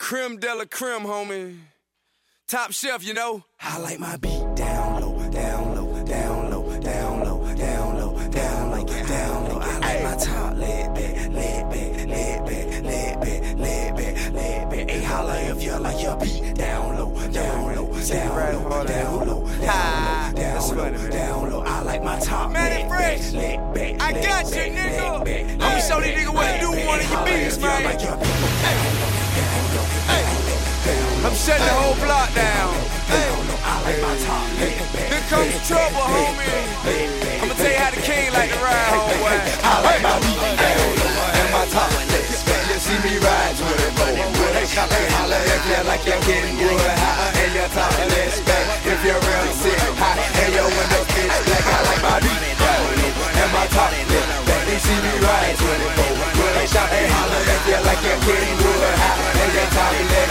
Creme de la creme, homie. Top chef, you know. I like my beat down low, down low, down low, down low, down low, down low, down low. I like my top laid back, laid back, laid back, laid back, laid back, laid back. Hey, holla if you like your beat down low, down low, down low, down low, down low, down low. I like my top laid Fresh. back, laid back. I got you, nigga. I'ma show these niggas what to do with one of your beats, man. Down low. I'm shutting the whole block down. I like my top. Here comes trouble, homie. I'ma tell you how the king like to ride, homeboy. I like my beat and my top. You see me ride with it, boy. With a shot, they holler if you like you're getting good hot. And your top lit back if you're real sick hot. And your window pitch black. I like my beat down and my top. You see me ride with it, boy. With a shot, they holler if you like you're getting good hot. And your top lit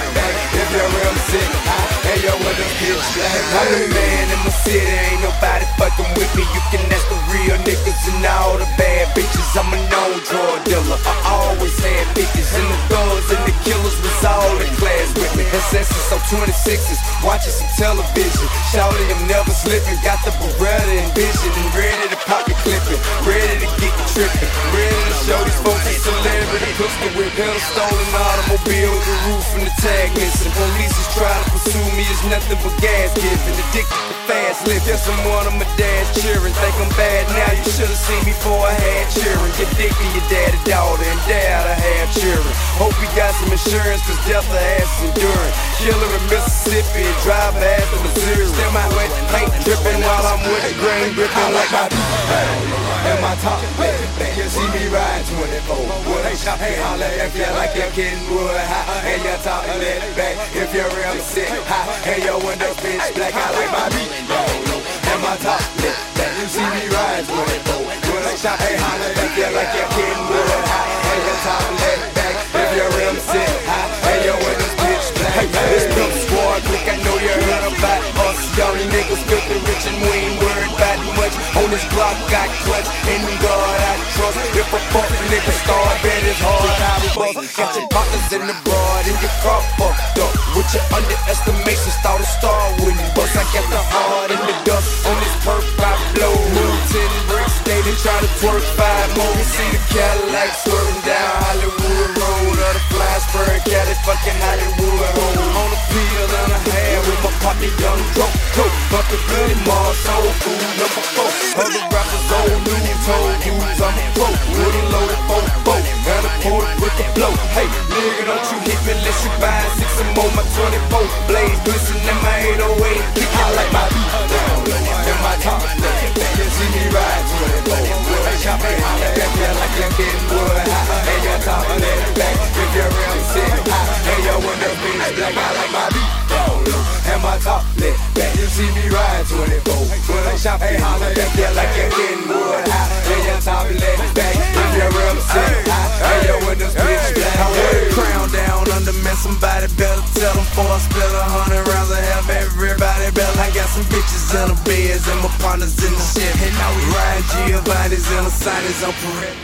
real niggas and all the bad bitches. I'm a known drug dealer. I always had bitches and the thugs and the killers was all in class with me. Ancestors on 26s, watching some television. Shouting, I'm never slipping. With pedal stolen automobile with the roof and the tag missing. Police is trying to pursue me, it's nothing but gas giving. Addicted to fast live. Yes, I'm one of my dad's cheering. Think I'm bad now, you should've seen me before I had cheering. Get dick and your daddy daughter and dad I had cheering. Hope he got some insurance, cause death I has enduring. Killer in Mississippi and drive ass to Missouri. Still my wet paint dripping while I'm with the grain gripping like my and my top. You see me ride 24 with a shot. Hey, holla if you like your getting wood hot. And your top lit back if you're real sick hot. And your window pitch black. I like my beat low. And my top lit back. You see me rise ride 24 with a shot. Hey, holla if you like your Got your partners in the broad and your car fucked up. With your underestimation, start a star when you bust. I got the hard in the dust. On this perk, I blow. Move 10 bricks, stay to try to twerk five more. You see the Cadillac swerving down Hollywood Road. Or the fly spurring Cali, fucking Hollywood Road. On a pill and a half with my partner Young Joe. Coke, the bloody Mars, soul food number four. Other rappers old new told dudes I'm a pro. Woody loaded four Hey, nigga, don't you hit me unless you buy six and more. My 24 blaze glisten in my 808. Kick I like my beat down and my top low. You see me ride 24. With a chop and holla back here like you're getting wood hot. And your top let back if you're real sick hot. And your window bitch black. I like my beat down and my top lit back. You see me ride 24. With a chop and holla back here like you're getting wood hot. And your top let back if you're real sick hot. And your some bitches in the beds and my partners in the shit. And now we ride Giovanni's and the signers on parade.